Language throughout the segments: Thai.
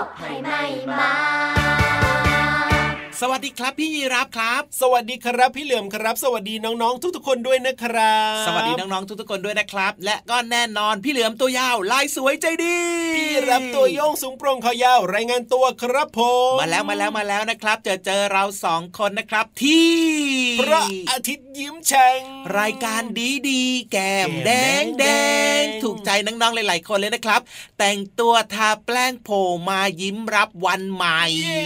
โรคภัยไม่มาส สดีครับพี่ยีรับครับ สวัสดีครับพี่เหลือมครับ สวัสดีน้องๆ ทุกๆคนด้วยนะครับ สวัสดีน้องๆทุกๆคนด้วยนะครับ และก็แน่นอนพี่เหลือมตัวยาวลายสวยใจดี พี่รับตัวโยงสูงโปร่งคอยาวรายงานตัวครับผมมาแล้วมาแล้วมาแล้วนะครับเจอเจอเราสองคนนะครับ ที่พระอาทิตย์ยิ้มแฉ่งรายการดีดีๆแก้มแก้แดมงแดแดงงถูกใจน้องๆหลายๆคนเลยนะครับ แต่งตัวทาแป้งโผล่มายิ้มรับวันใหม่เย้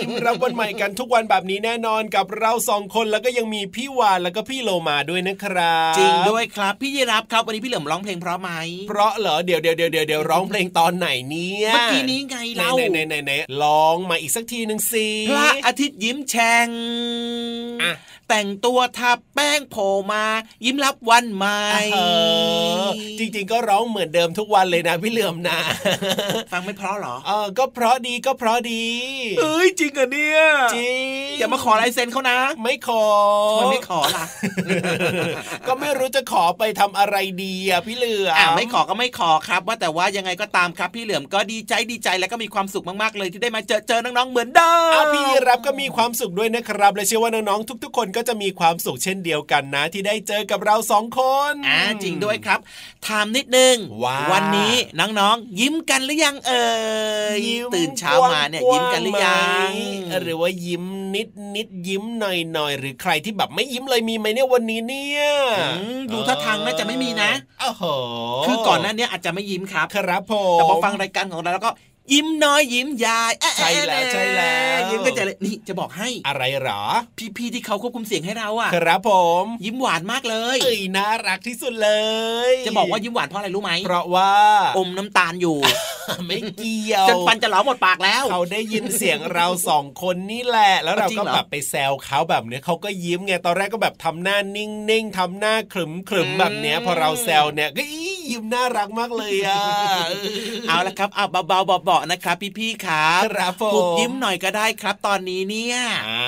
ยิ้มรับวันใหม่กันทุกวันแบบนี้แน่นอนกับเราสองคนแล้วก็ยังมีพี่วานแล้วก็พี่โลมาด้วยนะครับจริงด้วยครับพี่ยีรับครับวันนี้พี่เหลือมร้องเพลงเพราะไหมเพราะเหรอเดี๋ยวเดี๋ยวเดี๋ยวเดี๋ยวเดี๋ยวร้องเพลงตอนไหนเนี่ยเมื่อกี้นี้ไงไหนเราไหนไหนไหนไหนร้องมาอีกสักทีหนึ่งสิพระอาทิตย์ยิ้มแฉ่งอะ แต่งตัวทาแป้งโผล่มา ยิ้มรับวันใหม่เออจริงๆก็ร้องเหมือนเดิมทุกวันเลยนะพี่เหลือมนะ ฟังไม่เพราะเหรอเออก็เพราะดีก็เพราะดีเอ้ยจริงเหรอเนี่ยจริงอย่ามาขอลายเซ็นเขานะ ไม่ขอทำไมไม่ขอล่ะก็ไม่รู้จะขอไปทำอะไรดีอะพี่เหลือมอ่าไม่ขอก็ไม่ขอครับ ว่าแต่ว่ายังไงก็ตามครับ พี่เหลือมก็ดีใจดีใจแล้วก็มีความสุขมากๆเลยที่ได้มาเจอเจอน้องๆเหมือนเดิมเอาพี่รับก็มีความสุขด้วยนะครับและเชื่อว่าน้องๆทุก ๆ คนก็ก็จะมีความสุขเช่นเดียวกันนะ ที่ได้เจอกับเราสองคนอ่าจริงด้วยครับถามนิดนึงว่าวันนี้น้องๆ ยิ้มกันหรือยังเอ่ยยิ้มตื่นเช้ามาเนี่ยยิ้มกันหรือยังไหมหรือว่ายิ้มนิดนิดยิ้มหน่อยหน่อยหรือใครที่แบบไม่ยิ้มเลยมีไหมเนี่ยวันนี้เนี่ยอืมดูท่าทางน่าจะไม่มีนะโอ้โหคือก่อนหน้านี้อาจจะไม่ยิ้มครับครับผมแต่พอฟังรายการของเราแล้วก็ ยิ้มน้อยยิ้มยายเอ๊ะใช่แล้วใช่แล้วยิ้มก็จะเลยนี่จะบอกให้อะไรเหรอ พี่ๆที่เขาควบคุมเสียงให้เราอะครับผม ยิ้มหวานมากเลยเอ้ยน่ารักที่สุดเลย จะบอกว่ายิ้มหวานเพราะอะไรรู้ไหมเพราะว่าอมน้ำตาลอยู่ ไม่เกี่ยวจนฟันจะเหลาหมดปากแล้วเขาได้ยินเสียงเราสองคนนี่แหละ แล้วเราจริงก็เหรอแบบไปแซวเขาแบบเนี้ยเขาก็ยิ้มไงตอนแรกก็แบบทำหน้านิ่งๆทำหน้าขรึมขรึมๆแบบเนี้ยพอเราแซวเนี่ยก็อียิ้มน่ารักมากเลยอะเอาละครับเอาเบาๆเบาๆนะครับ พี่ๆครับครับผมหุบยิ้มหน่อยก็ได้ครับ ตอนนี้เนี่ยอ่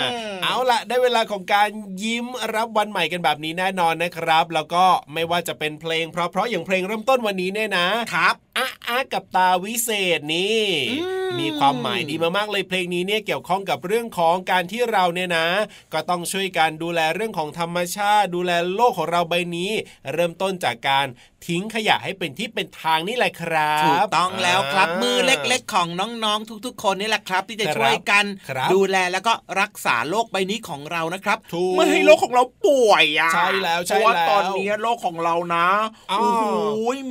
าเอาล่ะได้เวลาของการยิ้มรับวันใหม่กันแบบนี้แน่นอนนะครับ แล้วก็ไม่ว่าจะเป็นเพลง เพราะๆอย่างเพลงเริ่มต้นวันนี้เนี่ยนะครับอะอะกับตาวิเศษนี่อืมมีความหมายดีมากๆเลยเพลงนี้เนี่ยเกี่ยวข้องกับเรื่องของการที่เราเนี่ยนะ ก็ต้องช่วยกันดูแลเรื่องของธรรมชาติ ดูแลโลกของเราใบนี้ เริ่มต้นจากการทิ้งขยะให้เป็นที่เป็นทางนี่แหละครับถูกต้องแล้วครับามือเล็กๆ ของน้องๆทุก ๆ คนนี่แหละครับ ที่จะครับช่วยกันครับดูแลแล้วก็รักษาโลกใบนี้ของเรานะครับถูกไม่ให้โลกของเราป่วยอะใช่แล้วใช่เพราะว่าแล้วตอนนี้โลกของเรานะอ้าวโอ้โห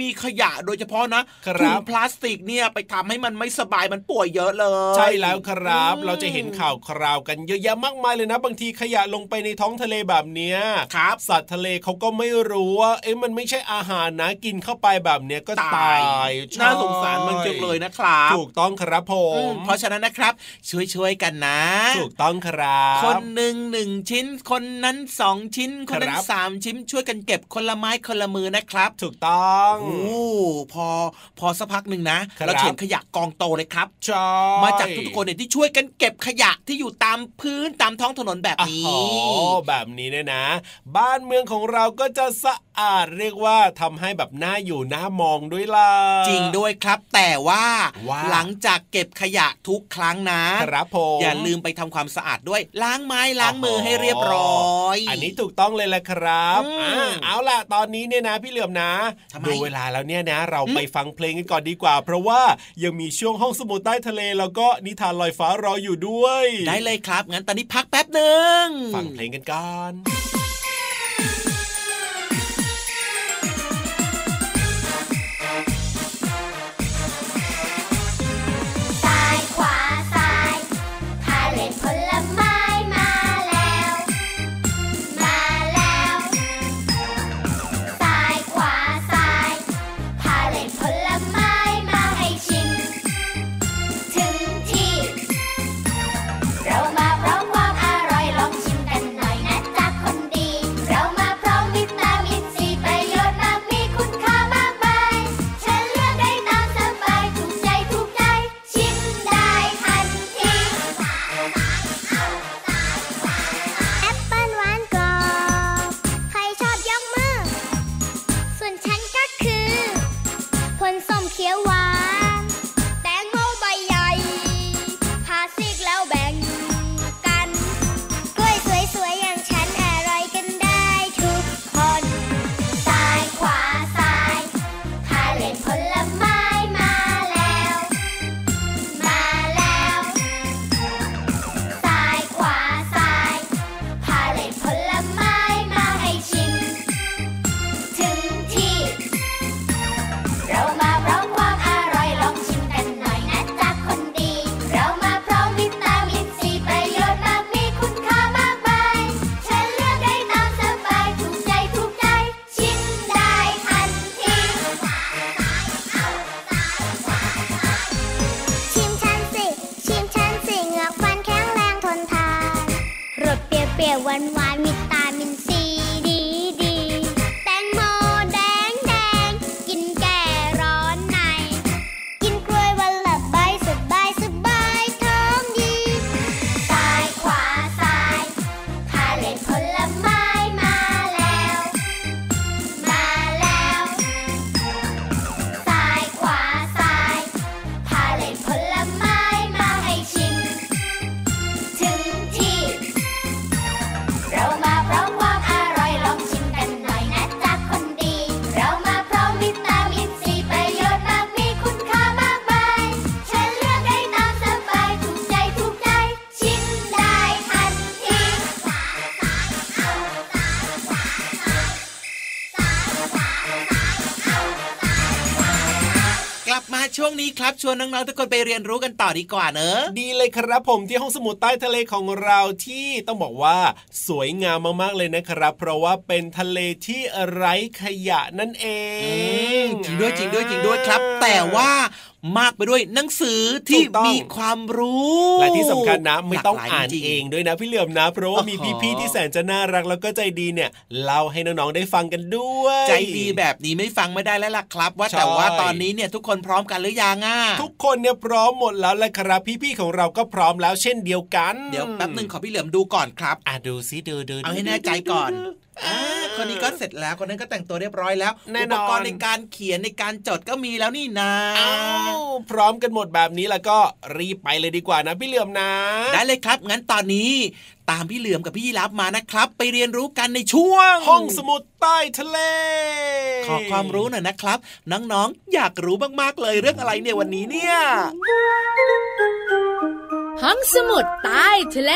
มีขยะโดยเฉพาะนะครับถุงพลาสติกเนี่ยไปทำให้มันไม่สบายมันป่วยเยอะเลย ใช่แล้วครับอืมเราจะเห็นข่าวคราวกันเยอะแยะมากมายเลยนะ บางทีขยะลงไปในท้องทะเลแบบเนี้ยครับ สัตว์ทะเลเขาก็ไม่รู้ว่า เอ๊ะมันไม่ใช่อาหารนะกินเข้าไปแบบเนี้ยก็ตายใช่น่าสงสารมันจังเลยนะครับ ถูกต้องครับผอืมมเพราะฉะนั้นนะครับ ช่วยๆกันนะ ถูกต้องครับ คนหนึ่งหนึ่งชิ้นคนนั้นสองชิ้น คนนั้คนรับสามชิ้นช่วยกันเก็บคนละไม้คนละมือนะครับ ถูกต้องโอ้พอพอสักพักหนึ่งนะครับเราเห็นขยะกองโตเลยครับใช่มาจากทุกๆคนเนี่ยที่ช่วยกันเก็บขยะที่อยู่ตามพื้นตามท้องถนนแบบนี้อ๋อแบบนี้เนี่ยนะ บ้านเมืองของเราก็จะสะอาดเรียกว่าทำให้แบบน่าอยู่น่ามองด้วยล่ะจริงด้วยครับ แต่ว่าว่าหลังจากเก็บขยะทุกครั้งนะครับผมอย่าลืมไปทำความสะอาดด้วยล้างไม้ล้างมือให้เรียบร้อย อันนี้ถูกต้องเลยแหละครับอืมอ่าเอาล่ะตอนนี้เนี่ยนะ พี่เหลือมนะทำไมดูเวลาแล้วเนี่ยนะ เราไปฟังเพลงกันก่อนดีกว่า เพราะว่ายังมีช่วงห้องสมุดใต้ทะเล แล้วก็นิทานลอยฟ้ารออยู่ด้วย ได้เลยครับงั้นตอนนี้พักแป๊บหนึ่งฟังเพลงกันก่อน ช่วงนี้ครับชวนน้องๆทุกคนไปเรียนรู้กันต่อดีกว่าเนอะดีเลยครับผมที่ห้องสมุดใต้ทะเลของเราที่ต้องบอกว่าสวยงามมากๆเลยนะครับ เพราะว่าเป็นทะเลที่ไร้ขยะนั่นเออืงมจริงด้วยจริงด้วยจริงด้วยครับ แต่ว่ามากไปด้วยหนังสือที่ถูกต้องมีความรู้และที่สำคัญนะไม่ต้องหลกหลยอ่านจริๆเองด้วยนะพี่เหลือมนะ เพราะว่ามีโอ้โหพี่ๆที่แสนจะน่ารักแล้วก็ใจดีเนี่ยเล่าให้น้องๆได้ฟังกันด้วย ใจดีแบบนี้ไม่ฟังไม่ได้แล้วล่ะครับ ว่าใช่แต่ว่าตอนนี้เนี่ยทุกคนพร้อมกันหรือยังอะทุกคนเนี่ยพร้อมหมดแล้วแหละครับพี่ๆของเราก็พร้อมแล้วเช่นเดียวกัน เดี๋ยวแป๊บหนึ่งขอพี่เหลือมดูก่อนครับอะดูซิดูดูเอาให้แน่ใจก่อนอ่าคนนี้ก็เสร็จแล้วคนนั้นก็แต่งตัวเรียบร้อยแล้วแน่อุนปอนกรณ์ในการเขียนในการจดก็มีแล้วนี่นะอ้าวพร้อมกันหมดแบบนี้แล้วก็รีบไปเลยดีกว่านะพี่เหลือมนะ ได้เลยครับ งั้นตอนนี้ตามพี่เหลือมกับพี่ยีรับมานะครับ ไปเรียนรู้กันในช่วง ห้องสมุดใต้ทะเล ขอความรู้หน่อยนะครับ น้องๆ อยากรู้มากๆเลยเรื่องอะไรเนี่ยวันนี้เนี่ยห้องสมุดใต้ทะเล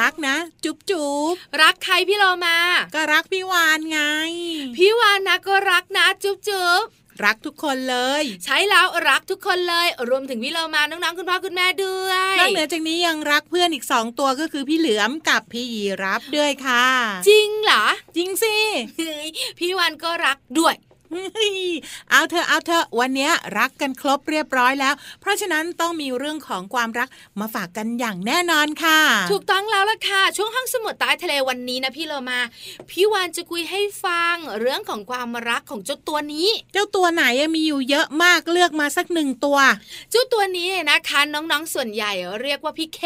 รักนะ จุ๊บจุ๊บรักใครพี่โลมา ก็รักพี่วานไง พี่วานนะก็รักนะ จุ๊บจุ๊บรักทุกคนเลย ใช้แล้วรักทุกคนเลย รวมถึงพี่โลมาน้องๆคุณพ่อคุณแม่ด้วยนอกเหนือจากนี้ยังรักเพื่อนอีกสองตัวก็คือพี่เหลือมกับพี่ยีรับด้วยค่ะ จริงเหรอจริงสิเฮ้ยพี่วานก็รักด้วย เฮ้ยเอาเธอะเอาเธอะวันเนี้ยรักกันครบเรียบร้อยแล้ว เพราะฉะนั้นต้องมีเรื่องของความรักมาฝากกันอย่างแน่นอนค่ะ ถูกต้องแล้วล่ะค่ะ ช่วงห้องสมุดใต้ทะเลวันนี้นะพี่โลมา พี่วานจะคุยให้ฟังเรื่องของความรักของเจ้าตัวนี้ เจ้าตัวไหนอะมีอยู่เยอะมากเลือกมาสักหนึ่งตัว เจ้าตัวนี้เนี่ยนะคะน้องๆส่วนใหญ่เรียกว่าพี่เค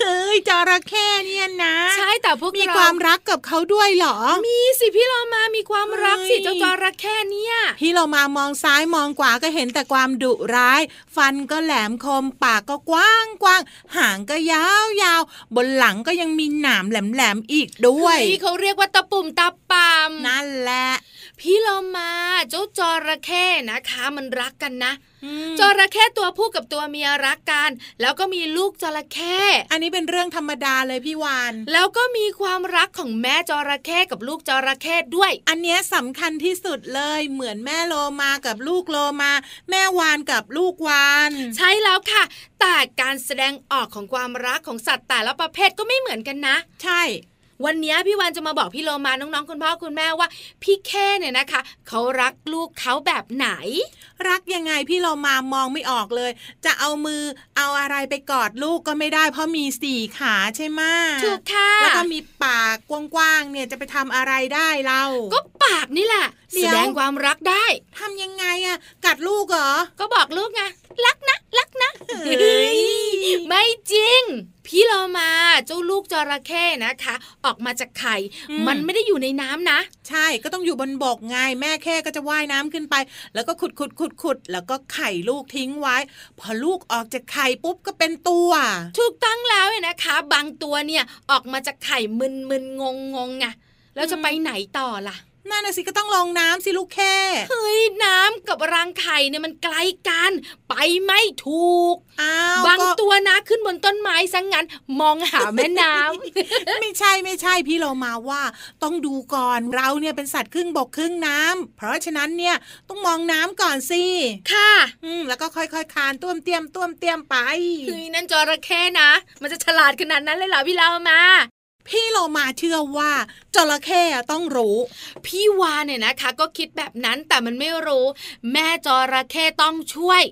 เฮ้ยจระเข้เนี่ยนะ ใช่แต่พวกมีเรความรักกับเขาด้วยเหรอ มีสิพี่โลมามีความรักสิเฮ้ยเจ้าจระเข้เนี่ยพี่เรามามองซ้ายมองขวาก็เห็นแต่ความดุร้าย ฟันก็แหลมคมปากก็กว้างกว้างหางก็ยาวยาวบนหลังก็ยังมีหนามแหลมแหลมๆอีกด้วยที่เขาเรียกว่าตะปุ่มตะปามนั่นแหละ พี่โลมาเจ้าจระเข้นะคะ มันรักกันนะอืมจระเข้ตัวผู้กับตัวเมียรักกัน แล้วก็มีลูกจระเข้อันนี้เป็นเรื่องธรรมดาเลยพี่วานแล้วก็มีความรักของแม่จระเข้กับลูกจระเข้ด้วย อันเนี้ยสำคัญที่สุดเลยเหมือนแม่โลมากับลูกโลมา แม่วานกับลูกวาน ใช่แล้วค่ะ แต่การแสดงออกของความรักของสัตว์แต่ละประเภทก็ไม่เหมือนกันนะ ใช่ วันนี้พี่วันจะมาบอกพี่โลมาน้องๆ คุณพ่อคุณแม่ว่า พี่แค่เนี่ยนะคะเขารักลูกเขาแบบไหน รักยังไงพี่โลมามองไม่ออกเลย จะเอามือเอาอะไรไปกอดลูกก็ไม่ได้ เพราะมีสี่ขาใช่ไหมถูกค่ะแล้วก็มีปากกว้างๆเนี่ยจะไปทำอะไรได้เราก็ปากนี่แหละเดี๋แสยวดงความรักได้ทำยังไงอะกัดลูกเหรอก็บอกลูกไงรักนะรักนะเฮ้ยไม่จริง พี่โลมาเจ้าลูกจระเข้นะคะ ออกมาจากไข่มันไม่ได้อยู่ในน้ำนะ ใช่ก็ต้องอยู่บนบกไงแม่แค่ก็จะว่ายน้ำขึ้นไป แล้วก็ขุดขุดขุดขุดแล้วก็ไข่ลูกทิ้งไว้ พอลูกออกจากไข่ปุ๊บก็เป็นตัว ถูกต้องแล้วเนี่ยนะคะ บางตัวเนี่ยออกมาจากไข่มึนมึนงงงงๆไงแล้วจะไปไหนต่อล่ะ นั่นน่ะสิก็ต้องลงน้ำสิลูกแค่เฮ้ยน้ำกับรังไข่เนี่ยมันไกลกัน ไปไม่ถูกอ้าวบางก็ตัวนะขึ้นบนต้นไม้ซะงั้นมองหาแม่น้ำไม่ใช่ไม่ใช่พี่เรามาว่า ต้องดูก่อนเราเนี่ยเป็นสัตว์ครึ่งบกครึ่งน้ำเพราะฉะนั้นเนี่ยต้องมองน้ำก่อนสิค่ะ อืมแล้วก็ค่อยๆคลานต้วมเตรียมต้วมเตรียมไปเฮ้ยนั่นจระเข้นะ มันจะฉลาดขนาดนั้นเลยเหรอพี่เรามา พี่เรามาเชื่อว่าจระเข้ต้องรู้ พี่วานเนี่ยนะคะ ก็คิดแบบนั้นแต่มันไม่รู้ แม่จระเข้ต้องช่วย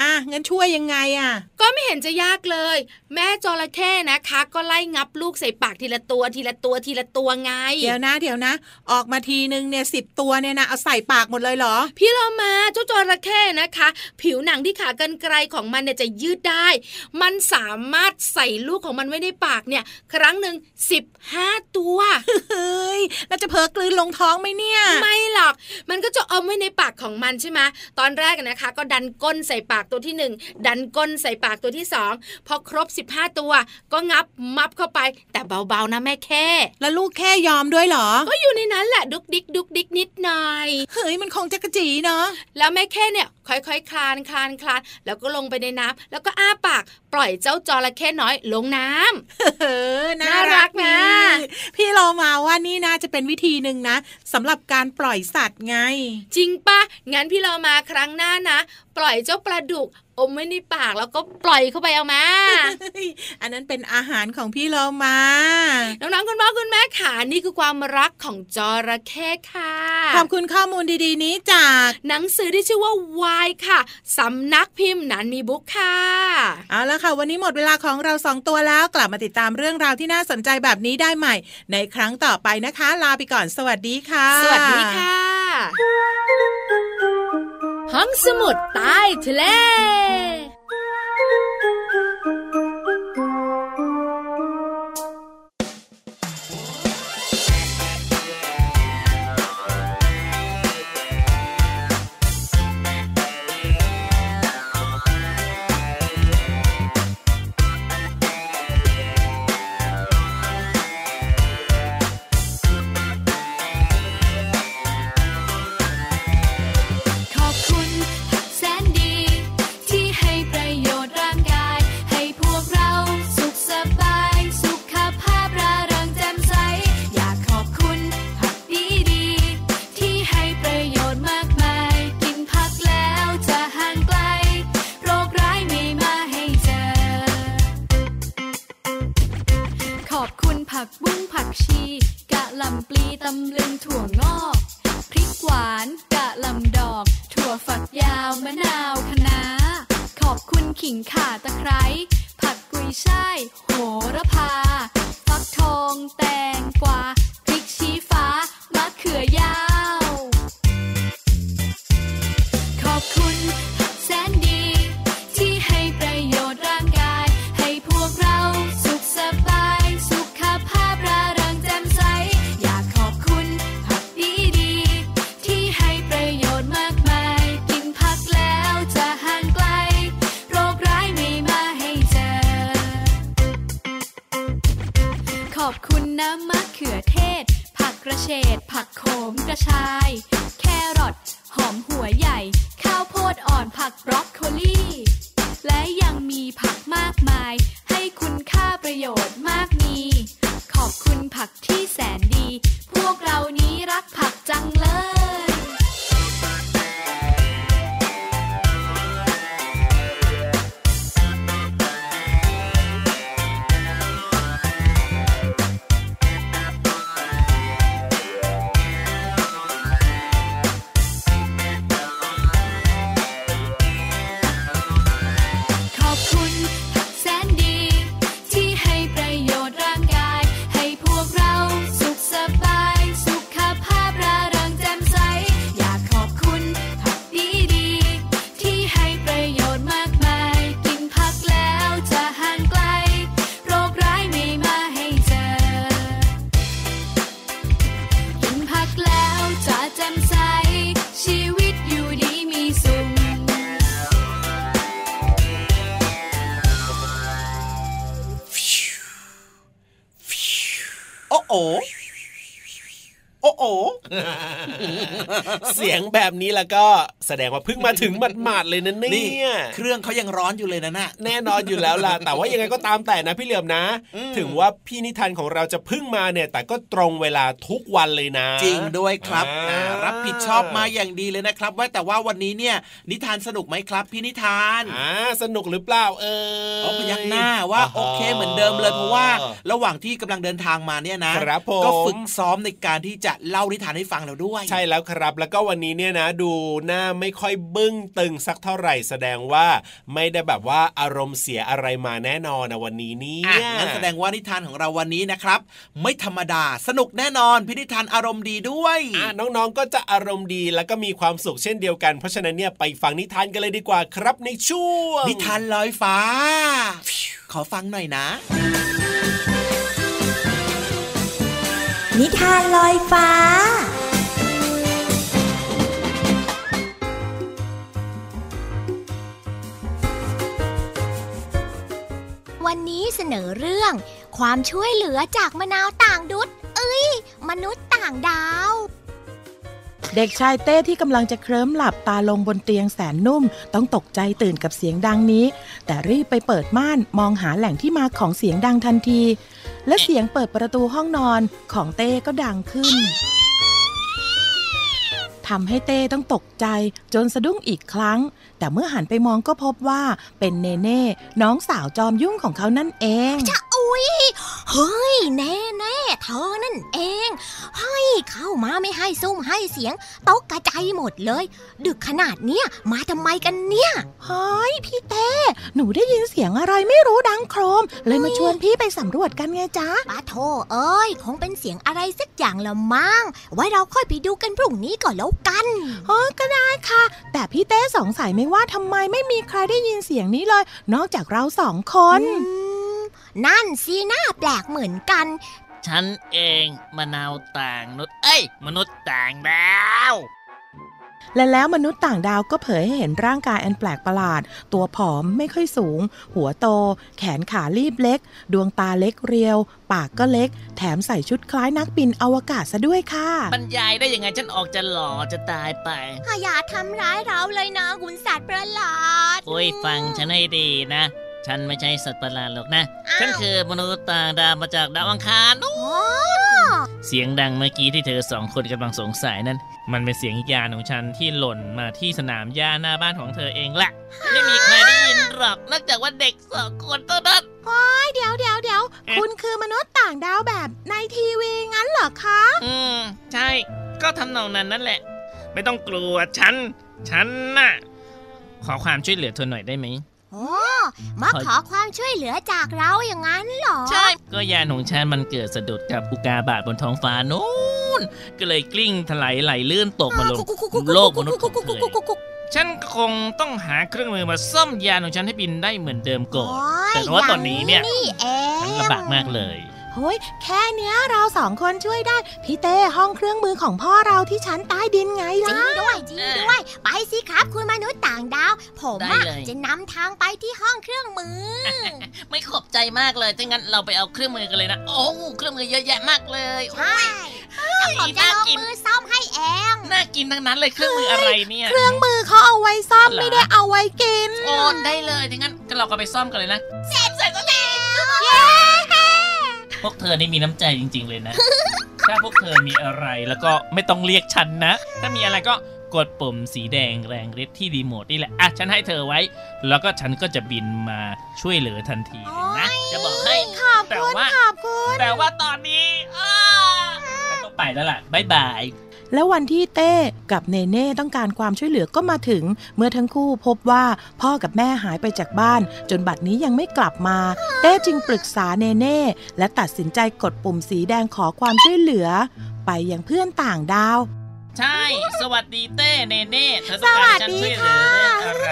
อะงั้นช่วยยังไงอะ ก็ไม่เห็นจะยากเลย แม่จระเข้นะคะ ก็ไล่งับลูกใส่ปากทีละตัวทีละตัวทีละตัวไง เดี๋ยวนะเดี๋ยวนะ ออกมาทีนึงเนี่ยสิบตัวเนี่ยนะเอาใส่ปากหมดเลยเหรอ พี่เรามาเจ้าจระเข้นะคะ ผิวหนังที่ขากรรไกรของมันเนี่ยจะยืดได้ มันสามารถใส่ลูกของมันไว้ในปากเนี่ย ครั้งหนึ่งสิบห้าตัวเฮ้ยแล้วจะเผลอกลืนลงท้องไหมเนี่ย ไม่หรอก มันก็จะเอาไว้ในปากของมันใช่ไหมตอนแรกอะนะคะ ก็ดันก้นใส่ปากากตัวที่หนึ่งดันก้นใส่ปากตัวที่สองพอครบ 15 ตัว ก็งับมับเข้าไป แต่เบาๆนะแม่แค่ แล้วลูกแค่ยอมด้วยเหรอ ก็อยู่ในนั้นแหละดุกดิกดุกดิกนิดหน่อยเฮ้ยมันคงจะกระจีเนาะแล้วแม่แค่เนี่ยค่อยๆคลานคลานคลานแล้วก็ลงไปในน้ำแล้วก็อ้าปากปล่อยเจ้าจระเข้น้อยลงน้ำเออน่าน่ารัรักกนะดีพี่เรามาว่านี่น่าจะเป็นวิธีหนึ่งนะสำหรับการปล่อยสัตว์ไง จริงปะงั้นพี่เรามาครั้งหน้านะ ปล่อยเจ้าปลาดุกอมไว้ในปากแล้วก็ปล่อยเข้าไปเอามา อันนั้นเป็นอาหารของพี่เรามา น้องๆคุณพ่อคุณแม่ขานี่คือความรักของจระเข้ค่ะ ขอบคุณข้อมูลดีๆนี้จากหนังสือที่ชื่อว่าวายค่ะ สำนักพิมพ์นันมีบุ๊กค่ะ เอาละค่ะ วันนี้หมดเวลาของเราสองตัวแล้วกลับมาติดตามเรื่องราวที่น่าสนใจแบบนี้ได้ใหม่ ในครั้งต่อไปนะคะ ลาไปก่อนสวัสดีค่ะ สวัสดีค่ะห้ องสมุดใต้ทะเล ผักบุ้งผักชีกะหล่ำปลีตำลึงถั่วงอกพริกหวานกะหล่ำดอก ถั่วฝักยาวมะนาวคะน้า ขอบคุณขิงข่าตะไคร้ผักกุยช่ายโหระพา ฟักทองแตงกวาพริกชี้ฟ้ามะเขือยาว เฉดผักโขมกระชาย แครอทหอมหัวใหญ่ ข้าวโพดอ่อนผักร เสียงแบบนี้แล้วก็แสดงว่าเพิ่งมาถึงหมาดๆเลยนะเนี่นี่ยเครื่องเขายังร้อนอยู่เลยนะน่ะแน่นอนอยู่แล้วล่ะแต่ว่ายังไงก็ตามแต่นะพี่เหลือมนะอืมถึงว่าพี่นิทานของเราจะเพิ่งมาเนี่ย แต่ก็ตรงเวลาทุกวันเลยนะ จริงด้วยครับอ่าอ่ารับผิดชอบมาอย่างดีเลยนะครับ ว่าแต่ว่าวันนี้เนี่ย นิทานสนุกไหมครับ พี่นิทานอ่าสนุกหรือเปล่าเอออ๋อพยักหน้าว่าโอเคเหมือนเดิมเลยเพราะว่า ระหว่างที่กำลังเดินทางมาเนี่ยนะครับผมก็ฝึกซ้อมในการที่จะเล่านิทานให้ฟังเราด้วย ใช่แล้วครับ แล้วก็วันนี้เนี่ยนะดูหน้าไม่ค่อยบึ้งตึงสักเท่าไหร่แสดงว่าไม่ได้แบบว่าอารมณ์เสียอะไรมาแน่นอนนะวันนี้เนี่อะยงั้นแสดงว่านิทานของเราวันนี้นะครับ ไม่ธรรมดาสนุกแน่นอนพินิทานอารมณ์ดีด้วยอะน้องๆก็จะอารมณ์ดีแล้วก็มีความสุขเช่นเดียวกัน เพราะฉะนั้นเนี่ยไปฟังนิทานกันเลยดีกว่าครับในช่วง นิทานลอยฟ้า ขอฟังหน่อยนะ นิทานลอยฟ้า วันนี้เสนอเรื่อง ความช่วยเหลือจากมะนาวต่างดุษเอ้ย มนุษย์ต่างดาว เด็กชายเต้ที่กำลังจะเคลิ้มหลับตาลงบนเตียงแสนนุ่ม ต้องตกใจตื่นกับเสียงดังนี้ แต่รีบไปเปิดม่านมองหาแหล่งที่มาของเสียงดังทันที และเสียงเปิดประตูห้องนอนของเต้ก็ดังขึ้น ทำให้เต้ต้องตกใจจนสะดุ้งอีกครั้ง แต่เมื่อหันไปมองก็พบว่าเป็นเนเน่ น้องสาวจอมยุ่งของเขานั่นเองจะอุ๊ยเฮ้ยแน่แน่ๆเธอนั่นเองเฮ้ยเข้ามาไม่ให้ซุ่มให้เสียงตกกระจายหมดเลย ดึกขนาดเนี้ยมาทำไมกันเนี่ยเฮ้ยพี่เต้ หนูได้ยินเสียงอะไรไม่รู้ดังโครม เลยมาชวนพี่ไปสำรวจกันไงจ๊ะปาโทเอ้ยคงเป็นเสียงอะไรสักอย่างละมั้งไว้เราค่อยไปดูกันพรุ่งนี้ก่อนแล้วกันอ๋อก็ได้ค่ะ แต่พี่เต้สงสัยไหมว่าทำไมไม่มีใครได้ยินเสียงนี้เลย นอกจากเราสองคนอืมนั่นสิหน้าแปลกเหมือนกัน ฉันเองมะนาวต่างนุษย์เอ้ย มนุษย์ต่างดาว และแล้วมนุษย์ต่างดาวก็เผยให้เห็นร่างกายอันแปลกประหลาด ตัวผอมไม่ค่อยสูง หัวโต แขนขาลีบเล็ก ดวงตาเล็กเรียว ปากก็เล็ก แถมใส่ชุดคล้ายนักบินอวกาศซะด้วยค่ะ บรรยายได้ยังไงฉันออกจะหล่อจะตายไปอย่าทำร้ายเราเลยนะคุณสัตว์ประหลาดโอ้ยฟังฉันให้ดีนะ ฉันไม่ใช่สัตว์ประหลาดหรอกนะอ้าวฉันคือมนุษย์ต่างดาวมาจากดาวอังคารนู่นอ๋อ เสียงดังเมื่อกี้ที่เธอสองคนกำลังสงสัยนั่นมันเป็นเสียงยานของฉันที่หล่นมาที่สนามหญ้าหน้าบ้านของเธอเองแหละไม่มีใครได้ยินหรอกนอกจากว่าเด็กสองคนเท่านั้นเดี๋ยวเดี๋ยวเดี๋ยวเอ๊ะคุณคือมนุษย์ต่างดาวแบบในทีวีงั้นเหรอคะ อืม ใช่ ก็ทำนองนั้นนั่นแหละ ไม่ต้องกลัวฉัน ฉันน่ะ ขอความช่วยเหลือเธอหน่อยได้ไหม โอ้มาขอความช่วยเหลือจากเราอย่างนั้นเหรอ ใช่ ก็ยานของฉันมันเกิดสะดุดกับอุกาบาตบนท้องฟ้านู้น ก็เลยกลิ้งถลายไหลลื่นตกมาลงโลกมนุษย์ของเธอฉันคงต้องหาเครื่องมือมาซ่อมยานของฉันให้บินได้เหมือนเดิมก่อน แต่ว่าตอนนี้เนี่ยนี่เอฉันงลำบากมากเลย เฮ้ยแค่เนี้ยเราสองคนช่วยได้ พี่เต้ห้องเครื่องมือของพ่อเราที่ชั้นใต้ดินไงจริล่ะงด้วยจริงด้วย ไปสิครับคุณมนุษย์ต่างดาว ผมได้อะเลย จะนำทางไปที่ห้องเครื่องมือ ไม่ขอบใจมากเลยถ้างั้นเราไปเอาเครื่องมือกันเลยนะ โอ้เครื่องมือเยอะแยะมากเลยใช่แล้วผมจะน่าลงกินมือซ่อมให้เอง น่ากินทั้งนั้นเลยเครื่องมืออะไรเนี่ย เครื่องมือเขาเอาไว้ซ่อมเหรอ ไม่ได้เอาไว้กิน โอ้ได้เลยถ้างั้นก็เราก็ไปซ่อมกันเลยนะ เสร็จเสร็จแล้ว พวกเธอนี่มีน้ำใจจริง ๆ เลยนะ ถ้าพวกเธอมีอะไรแล้วก็ไม่ต้องเรียกฉันนะ ถ้ามีอะไรก็กดปุ่มสีแดงแรงฤทธิ์ที่รีโมทนี่แหละ อะ ฉันให้เธอไว้ แล้วก็ฉันก็จะบินมาช่วยเหลือทันทีเลยนะ จะบอกให้ ขอบแต่คุณว่า ขอบคุณ แต่ว่าตอนนี้อ้าฉันต้องไปแล้วล่ะ บ๊ายบาย และววันที่เต้กับเนเน่ต้องการความช่วยเหลือก็มาถึง เมื่อทั้งคู่พบว่าพ่อกับแม่หายไปจากบ้าน จนบัดนี้ยังไม่กลับมา เต้จึงปรึกษาเนเน่และตัดสินใจกดปุ่มสีแดงขอความช่วยเหลือ ไปยังเพื่อนต่างดาว ใช่ สวัสดีเต้เนเน่เธอต้องการให้ฉันช่วยเหลือเรื่องอะไร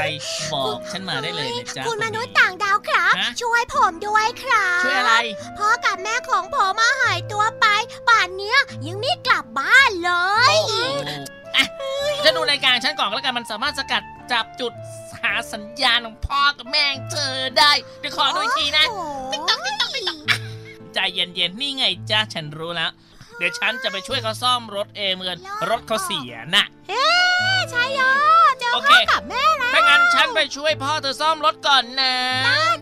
บอกฉันมาได้เลยนะจ๊ะคุณมนนุษนี้ย์ต่างดาวครับฮะช่วยผมด้วยครับช่วยอะไรพ่อกับแม่ของผมมาหายตัวไป ป่านเนี้ยยังไม่กลับบ้านเลยโอ้อะจะดูรายการฉันก่อนก็แล้วกันมันสามารถสกัดจับจุดหาสัญญาณของพ่อกับแม่ของเธอได้ เดี๋ยวขอดูอีกทีนะโอ้ติ๊กต๊อกติ๊กต๊อกติ๊กต๊อกอะใจเย็นๆ นี่ไงจ้าฉันรู้แล้ว เดี๋ยวฉันจะไปช่วยเขาซ่อมรถเองเหมือนรถเขาเสียน่ะใช่ยอเจอโอเคพ่อกับแม่แล้วถ้างั้นฉันไปช่วยพ่อเธอซ่อมรถก่อนนะ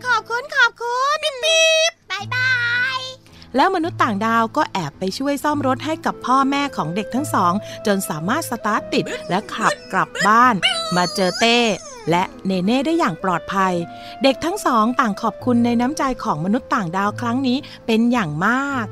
ขอบคุณขอบคุณปิ๊บปิ๊บ bye byeแล้วมนุษย์ต่างดาวก็แอบไปช่วยซ่อมรถให้กับพ่อแม่ของเด็กทั้งสอง จนสามารถสตาร์ทติดและขับกลับบ้าน มาเจอเต้และเนเน่ได้อย่างปลอดภัย เด็กทั้งสองต่างขอบคุณในน้ำใจของมนุษย์ต่างดาวครั้งนี้เป็นอย่างมาก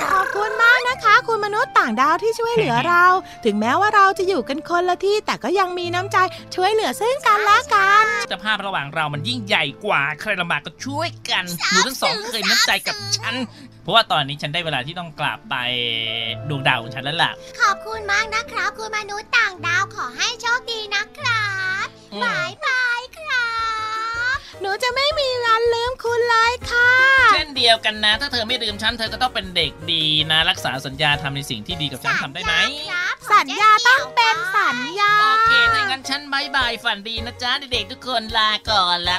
ขอบคุณมากนะคะ คุณมนุษย์ต่างดาวที่ช่วยเหลือเรา ถึงแม้ว่าเราจะอยู่กันคนละที่ แต่ก็ยังมีน้ำใจช่วยเหลือซึ่งกันและกันแต่ภาพระหว่างเรามันยิ่งใหญ่กว่า ใครลำบากก็ช่วยกันหนูทั้งสองเคยน้ำใจกับฉันเพราะว่าตอนนี้ฉันได้เวลาที่ต้องกลับไปดวงดาวของฉันแล้วล่ะ ขอบคุณมากนะครับ คุณมนุษย์ต่างดาวขอให้โชคดีนะครัอืม bye bye ครับ หนูจะไม่ ดียวกันนะ ถ้าเธอไม่ลืมฉันเธอก็ต้องเป็นเด็กดีนะ รักษาสัญญาทำในสิ่งที่ดีกับฉันทำได้ไหม ครับสัญญาต้องเป็นสัญญา โอเค ถ้าอย่างนั้นฉัน bye bye ฝันดีนะจ๊ะ เด็กๆทุกคนลาก่อนละ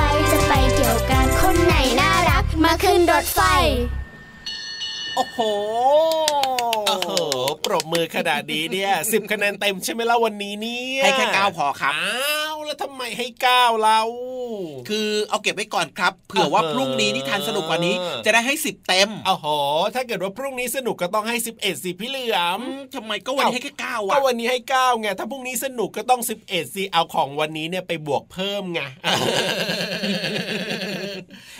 มาขึ้นรถไฟ โอ้โห โอ้โห ปรบมือขนาดนี้เนี่ยสิบคะแนนเต็มใช่ไหมล่ะวันนี้เนี่ยให้แค่เก้าพอครับอ้าวแล้วทำไมให้เก้าเราคือเอาเก็บไว้ก่อนครับ เผื่อว่าพรุ่งนี้นิทานสนุกกว่านี้ จะได้ให้สิบเต็มโอ้โห ถ้าเกิดว่าพรุ่งนี้สนุกก็ต้องให้11สิพี่เหลือมอืมทำไมก็วันนี้ให้แค่เก้าอะวันนี้ให้9ไงถ้าพรุ่งนี้สนุกก็ต้อง11สิเอาของวันนี้เนี่ยไปบวกเพิ่มไง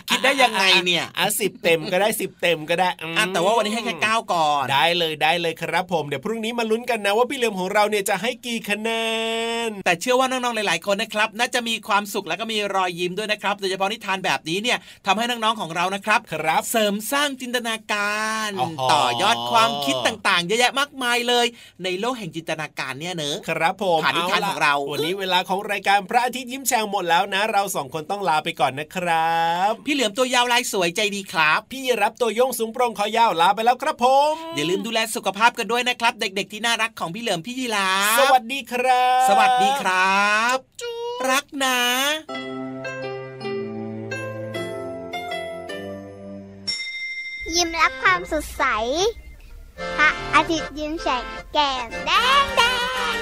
คิดได้ยังไงเนี่ยอะสิบเต็มก็ได้สิบเต็มก็ได้มอะแต่ว่าวันนี้ให้แค่เก้าก่อน ได้เลยได้เลยครับผมเดี๋ยวพรุ่งนี้มาลุ้นกันนะว่าพี่เหลือมของเราเนี่ยจะให้กี่คะแนน แต่เชื่อว่าน้องๆหลาย ๆ คนนะครับ น่าจะมีความสุขและก็มีรอยยิ้มด้วยนะครับโดยเฉพาะนิทานแบบนี้เนี่ยทำให้น้องๆของเรานะครับครับ เสริมสร้างจินตนาการอ๋อต่อยอดความคิดต่างๆเยอะแยะมากมายเลย ในโลกแห่งจินตนาการเนี่ยเนอะครับผมผ่านนิทานล่ะของเราวันนี้เวลาของรายการพระอาทิตย์ยิ้มแฉ่งหมดแล้วนะ เราสองคนต้องลาไปก่อนนะครับพี่เหลือมตัวยาวลายสวยใจดีครับ พี่รับตัวโยงสูงโปร่งคอยาวลาไปแล้วครับผมอย่าลืมดูแลสุขภาพกันด้วยนะครับ เด็กๆที่น่ารักของพี่เหลือมพี่ยีราฟสวัสดีครับ สวัสดีครับรักนะยิ้มรับความสดใส พระอาทิตย์ยิ้มแฉกแก้มแดงแดง